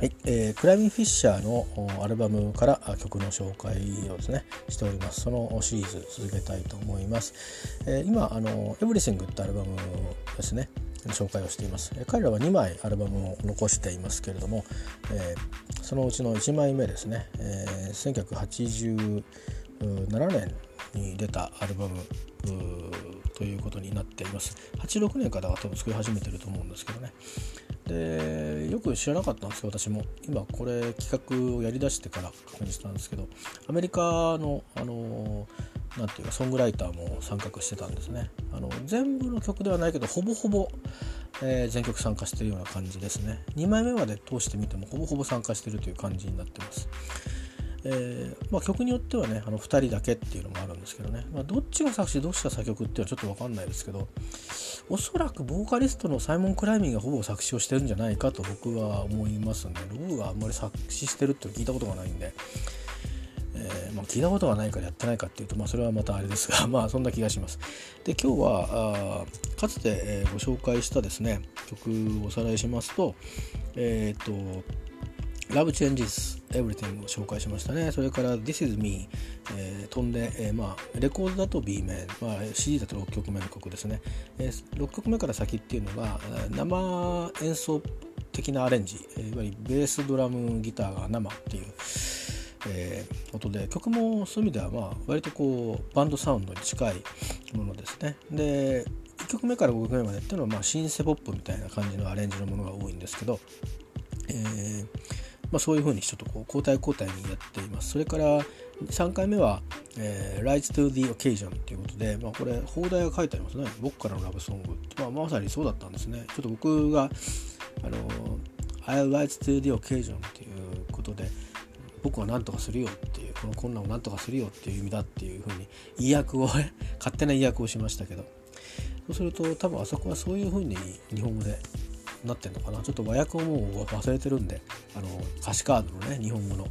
はい、えー、クライミン・フィッシャーのアルバムから曲の紹介をですねしております。そのシリーズ続けたいと思います、えー、今あの「エブリシング」ってアルバムですね紹介をしています。彼らは2枚アルバムを残していますけれども、えー、そのうちの1枚目ですね、えー、1987年に出たアルバムということになっています。86年から多分作り始めてると思うんですけどね。でよく知らなかったんですよ私も。今これ企画をやりだしてから確認したんですけどアメリカのあのなんていうかソングライターも参画してたんですね。あの全部の曲ではないけどほぼほぼ、えー、全曲参加してるような感じですね。2枚目まで通してみてもほぼほぼ参加してるという感じになってます。えー、まあ、曲によってはねあの2人だけっていうのもあるんですけどね、まあ、どっちが作詞どっちが作曲っていうのはちょっと分かんないですけどおそらくボーカリストのサイモン・クライミングがほぼ作詞をしてるんじゃないかと僕は思いますんでロブがあんまり作詞してるって聞いたことがないんで、えー、まあ、聞いたことがないからやってないかっていうと、まあ、それはまたあれですが まあそんな気がします。で今日はあかつて、え、ご紹介したですね曲をおさらいしますとえっ、と Love Changes Everything を紹介しましたね。それから This is Me、えー、飛んで、えー、まあ、レコードだと B 面、まあ、CD だと6曲目の曲ですね、えー。6曲目から先っていうのが生演奏的なアレンジ、いわゆるベース、ドラム、ギターが生っていう、えー、音で曲もそういう意味では、まあ、割とこうバンドサウンドに近いものですね。で1曲目から5曲目までっていうのは、まあ、シンセポップみたいな感じのアレンジのものが多いんですけど、えーまあ、そういうふうにちょっとこう交代交代にやっています。それから3回目は、えー、Rise to the Occasion ということで、まあ、これ放題が書いてありますね。僕からのラブソング。まあ、まさにそうだったんですね。ちょっと僕が、あの I'll rise to the occasion ということで、僕は何とかするよっていう、この困難を何とかするよっていう意味だっていうふうに、意訳を、勝手な意訳をしましたけど、そうすると多分あそこはそういうふうに日本語でなってんのかな？ちょっと和訳をもう忘れてるんであの歌詞カードのね日本語の、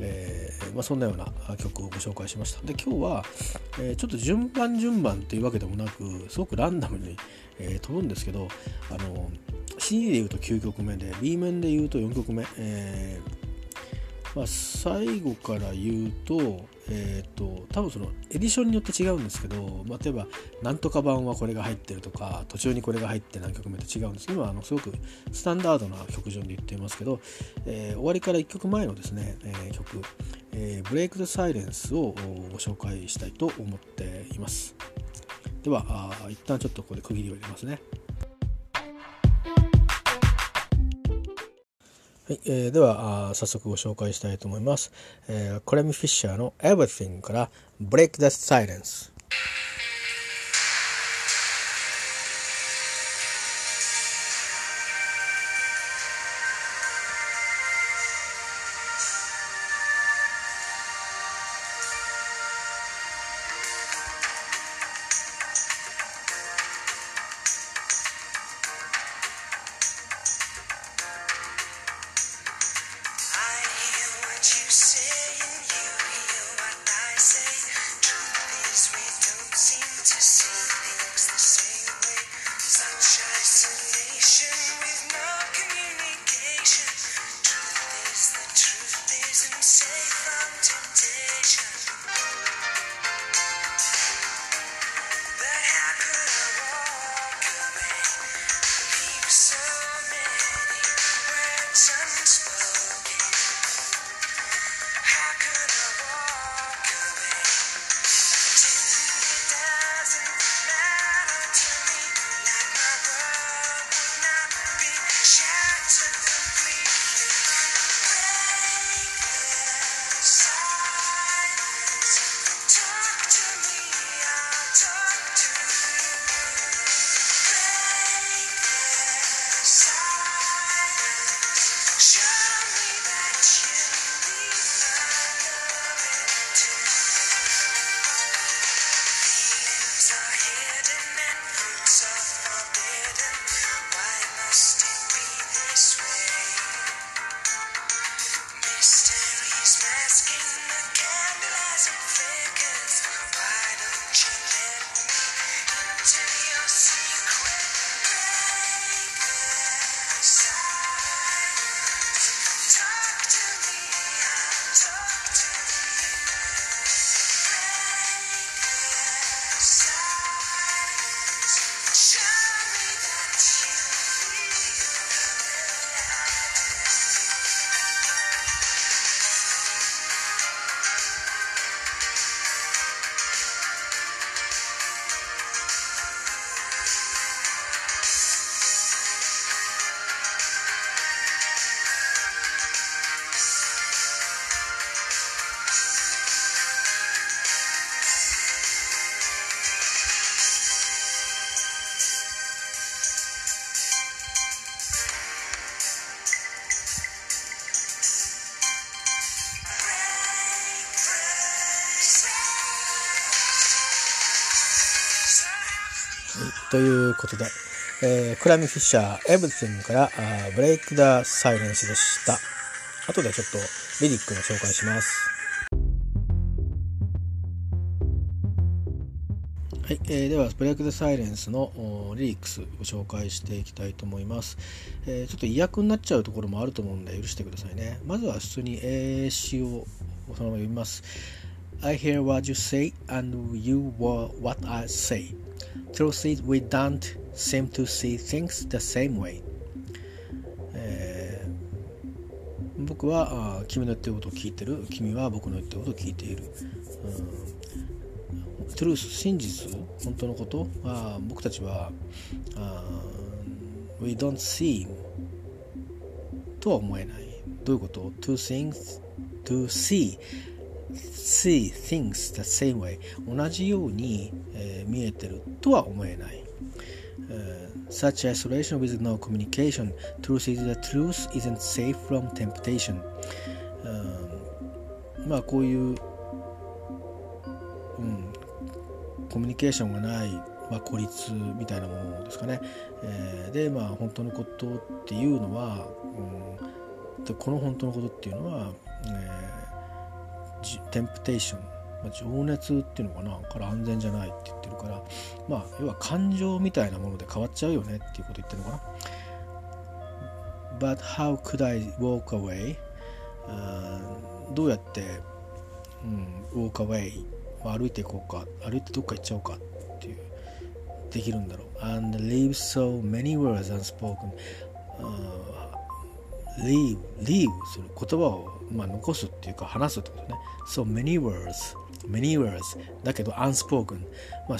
えー、まあ、そんなような曲をご紹介しました。で今日は、えー、ちょっと順番順番っていうわけでもなくすごくランダムに、えー、飛ぶんですけどあの CD で言うと9曲目で B 面で言うと4曲目、えーまあ、最後から言うと,、えーと、多分そのエディションによって違うんですけど、まあ、例えばなんとか版はこれが入ってるとか途中にこれが入って何曲目って違うんです今あのすごくスタンダードな曲順で言っていますけど、えー、終わりから1曲前のですね、えー、曲「えー、ブレイク・ザ・サイレンス」をご紹介したいと思っています。ではあ一旦ちょっとここで区切りを入れますね。はい、えー、では早速ご紹介したいと思います。えー、コレミ・フィッシャーの Everything から Break the Silence。ということで、えー、クラミフィッシャー、エブリティングからあブレイク・ダ・サイレンスでした。後でちょっとリリックの紹介します。はい、えー、では、ブレイク・ザ・サイレンスのリリックスご紹介していきたいと思います、えー、ちょっと意訳になっちゃうところもあると思うんで許してくださいね。まずは普通に英詞をそのまま読みます。I hear what you say and you were what I say. Truth is we don't seem to see things the same way. えー、僕はあ君の言ってることを聞いてる。君は僕の言ってることを聞いている。うんトゥルース真実本当のことは僕たちはあ We don't see とは思えないどういうこと To things to see see things the same way 同じように、え、見えてるとは思えない、uh, Such isolation with no communication truth is the truth isn't safe from temptation、uh, まあこういうコミュニケーションがない、まあ、孤立みたいなものですかね、えー、でまあ本当のことっていうのは、うん、でこの本当のことっていうのは、えー、テンプテーション、まあ、情熱っていうのかなから安全じゃないって言ってるからまあ要は感情みたいなもので変わっちゃうよねっていうこと言ってるのかな。But how could I walk away? どうやって、うん、walk away? 歩いていこうか歩いてどっか行っちゃおうかっていうできるんだろう。And leave so many words unspoken、uh, leave leave する言葉を、まあ、残すっていうか話すってことね。So many words many words だけど unspoken、まあ、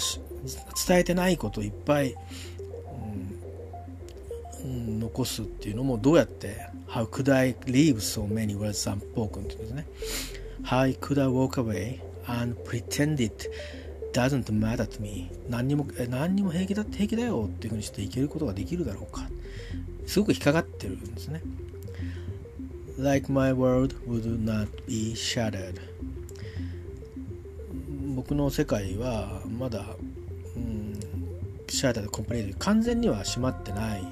伝えてないこといっぱい、うん、残すっていうのもどうやって How could I leave so many words unspoken っていうんですね How could I walk away and pretend it doesn't matter to me 何にも何にも平気だ平気だよっていうふうにしていけることができるだろうかすごく引っかかってるんですね Like my world would not be shattered 僕の世界はまだ、うん、シャーターでコンプリート完全には閉まってない、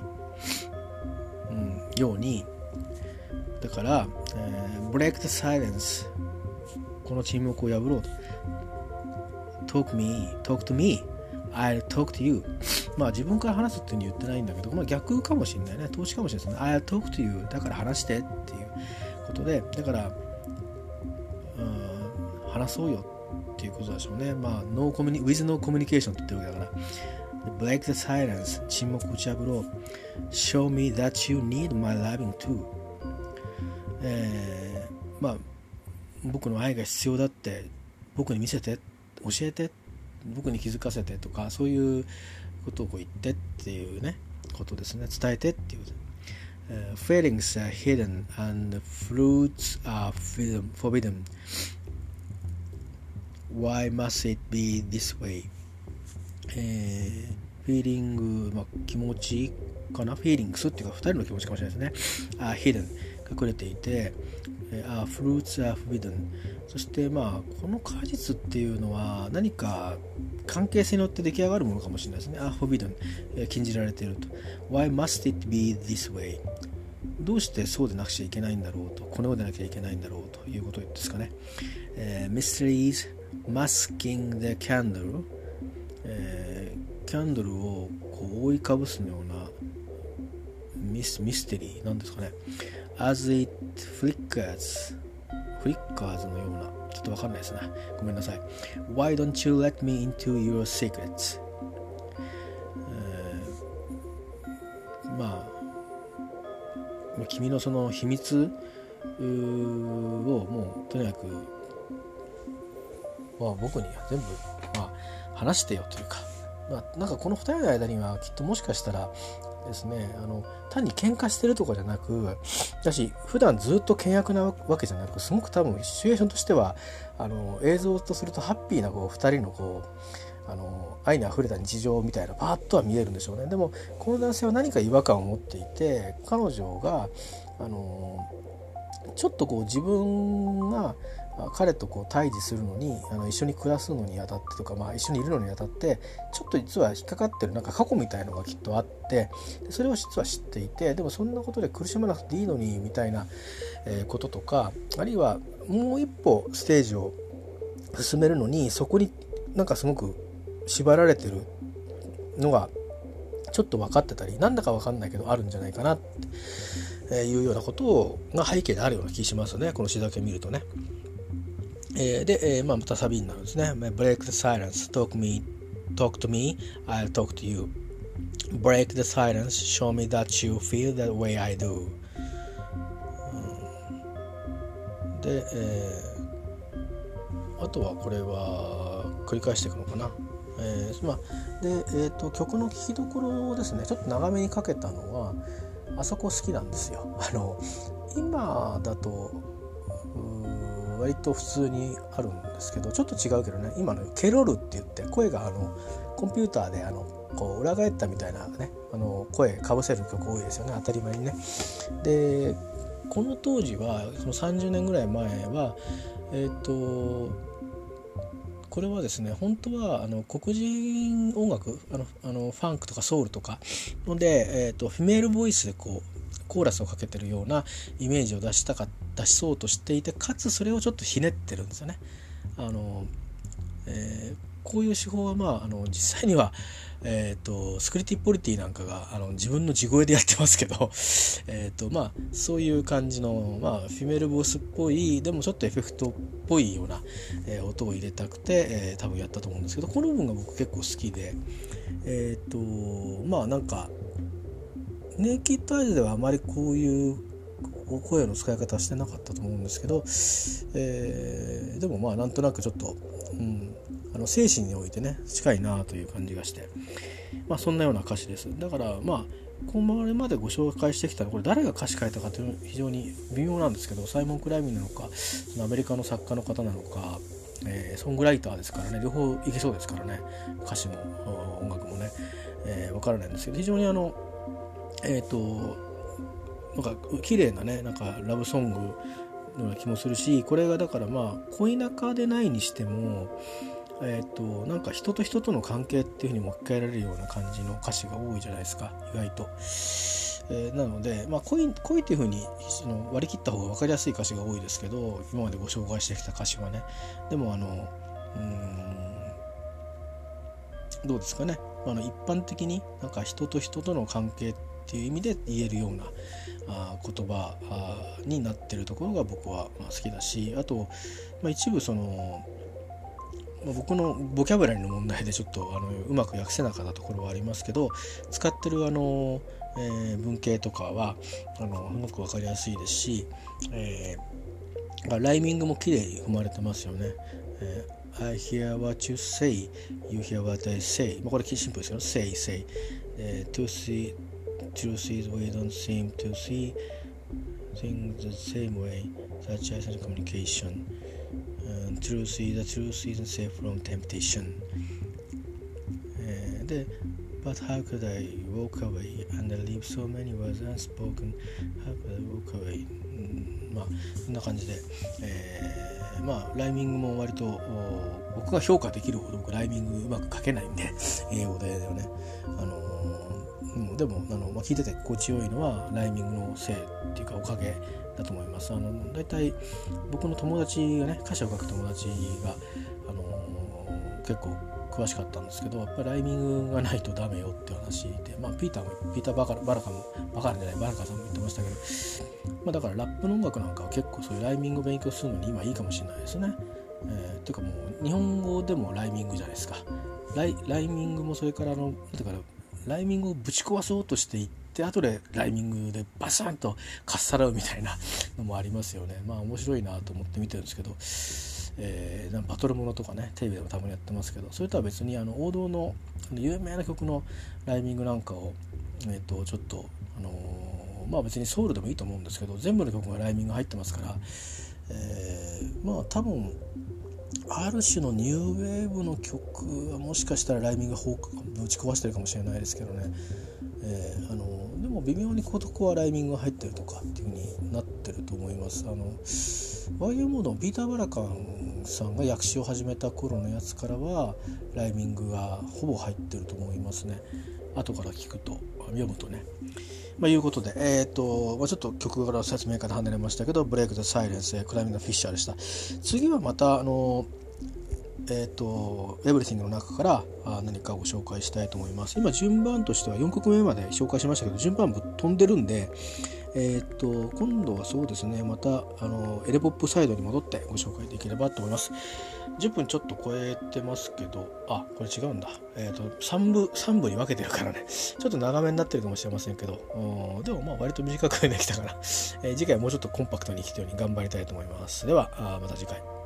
うん、ようにだから、えー、break the silence この沈黙を破ろうと。talk me, talk to me, I'll talk to you. まあ自分から話すっていうふうに言ってないんだけど、まあ逆かもしれないね。投資かもしれないですね。I'll talk to you. だから話してっていうことで、だから、うん、話そうよってまあ、ノーコミュニ、ケーションっ言ってるけだか。Break the silence. 沈黙打ち破ろう。Show me that you need my loving too. え、僕の愛が必要だって、僕に見せて、教えて、僕に気づかせてとか、そういうことを言ってっていうね、ことですね。伝えてっていう。Uh, feelings are hidden and fruits are forbidden. Why must it be this way? えー、フィーリング、まあ、気持ちかな？フィーリングスっていうか2人の気持ちかもしれないですね。あ、hidden 隠れていて、あ、フルーツ are forbidden そしてまあこの果実っていうのは何か関係性によって出来上がるものかもしれないですね。あ、forbidden 禁じられていると。Why must it be this way? どうしてそうでなくちゃいけないんだろうと、このようでなきゃいけないんだろうということですかね。えー、mysteries masking the candle、えー、キャンドルをこう覆いかぶすようなミスミステリーなんですかね。as it flickers フリッカーズのようなちょっとわかんないですね。ごめんなさい。Why don't you let me into your secrets、えー、まあ君のその秘密をもうとにかく、まあ、僕に全部、まあ、話してよというか、まあ、なんかこの2人の間にはきっともしかしたらですねあの単に喧嘩してるとかじゃなくだし普段ずっと険悪なわけじゃなくすごく多分シチュエーションとしてはあの映像とするとハッピーなこう2人のこうあの愛にあふれた日常みたいなパーッとは見えるんでしょうね。でもこの男性は何か違和感を持っていて彼女があのちょっとこう自分が彼とこう対峙するのにあの一緒に暮らすのにあたってとか、まあ、一緒にいるのにあたってちょっと実は引っかかってるなんか過去みたいのがきっとあってそれを実は知っていてでもそんなことで苦しまなくていいのにみたいなえこととかあるいはもう一歩ステージを進めるのにそこになんかすごく縛られてるのがちょっと分かってたりなんだか分かんないけどあるんじゃないかなっていうようなことが背景であるような気しますねこの詩だけ見るとね。えー、で、えー、まあ、またサビになるんですね。Break the silence, talk, me, talk to me, I'll talk to you. Break the silence, show me that you feel the way I do. で、えー、あとはこれは繰り返していくのかな。えーまあ、で、えーと、曲の聴きどころですねちょっと長めにかけたのはあそこ好きなんですよ。あの今だと割と普通にあるんですけどちょっと違うけどね今のケロルって言って声があのコンピューターであのこう裏返ったみたいなねあの声かぶせる曲多いですよね当たり前にね。でこの当時はその30年ぐらい前はえっ、ー、とこれはですね本当はあの黒人音楽あのあのファンクとかソウルとかので、えーと、フィメールボイスでこうコーラスをかけてるようなイメージを出したか出しそうとしていてかつそれをちょっとひねってるんですよね。あのえー、こういう手法はまああの実際には、えーと、スクリティ・ポリティなんかがあの自分の地声でやってますけど、えーとまあ、そういう感じの、まあ、フィメルボスっぽいでもちょっとエフェクトっぽいような、えー、音を入れたくて、えー、多分やったと思うんですけどこの部分が僕結構好きでえっ、ー、とまあなんかネイキッドアイズではあまりこういう声の使い方はしてなかったと思うんですけど、えー、でもまあなんとなくちょっと、うん、あの精神においてね近いなという感じがして、まあ、そんなような歌詞です。だからまあこれまでご紹介してきたのこれ誰が歌詞書いたかというのは非常に微妙なんですけどサイモン・クライミンなのかアメリカの作家の方なのか、えー、ソングライターですからね両方いけそうですからね歌詞も音楽もね、えー、分からないんですけど非常にあのえっ、ー、となんか綺麗なねなんかラブソングのような気もするしこれがだからまあ恋仲でないにしてもえーと、なんか人と人との関係っていうふうにも置き換えられるような感じの歌詞が多いじゃないですか意外と。えー、なので、まあ、恋恋っていうふうにその割り切った方が分かりやすい歌詞が多いですけど今までご紹介してきた歌詞はねでもあのうんどうですかねあの一般的になんか人と人との関係っっていう意味で言えるようなあ言葉になってるところが僕は好きだしあと、まあ、一部その、まあ、僕のボキャブラリーの問題でちょっとあのうまく訳せなかったところはありますけど使ってるあの、えー、文系とかはあのすごく分かりやすいですし、えー、ライミングも綺麗に踏まれてますよね。えー I hear what you say, you hear what I say. まあこれシンプルですよ。say, say. えー、to see truth is we don't seem to see things the same way, such as in communication. And truth is the truth isn't safe from temptation. で、But how could I walk away and leave so many words unspoken? How could I walk away? まあこんな感じで、えー、まあライミングも割と僕が評価できるほど僕ライミングうまく書けないんで英語でねあのうん、でもあの、まあ、聞いてて心地よいのはライミングのせいっていうかおかげだと思います。あの大体僕の友達がね歌詞を書く友達が、あの、結構詳しかったんですけどやっぱりライミングがないとダメよって話で、まあ、ピーターもピーターバカバラカもバカじゃないバラカさんも言ってましたけど、まあ、だからラップの音楽なんかは結構そういうライミングを勉強するのに今いいかもしれないですね。えー、ていうかもう日本語でもライミングじゃないですか。ライライミングもそれからあのだからライミングをぶち壊そうとしていって後でライミングでバサンとかっさらうみたいなのもありますよね。まあ面白いなと思って見てるんですけど、えー、バトルものとかねテレビでもたまにやってますけどそれとは別にあの王道の有名な曲のライミングなんかを、えー、とちょっと、あのー、まあ別にソウルでもいいと思うんですけど全部の曲がライミング入ってますから、えー、まあ多分ある種のニューウェーブの曲はもしかしたらライミングがぶち壊してるかもしれないですけどね、えー、あのでも微妙にここはライミングが入ってるとかっていう風になってると思います。あの YMO のピーター・バラカンさんが訳詞を始めた頃のやつからはライミングがほぼ入ってると思いますね。後から聞くと読むとねまあ、いうことで、え、ー、と、まあ、ちょっと曲から説明から離れましたけど、ブレイク・ザ・サイレンス、クライミング・フィッシャーでした。次はまた、あの、えっ、ー、と、エブリティングの中からあ何かご紹介したいと思います。今、順番としては4曲目まで紹介しましたけど、順番ぶっ飛んでるんで、えっ、と、今度はそうですね、また、あの、エレポップサイドに戻ってご紹介できればと思います。10分ちょっと超えてますけど、あ、これ違うんだ。えっ、と、3部、3部に分けてるからね、ちょっと長めになってるかもしれませんけど、でもまあ割と短くできたから、えー、次回もうちょっとコンパクトにいけるように頑張りたいと思います。では、また次回。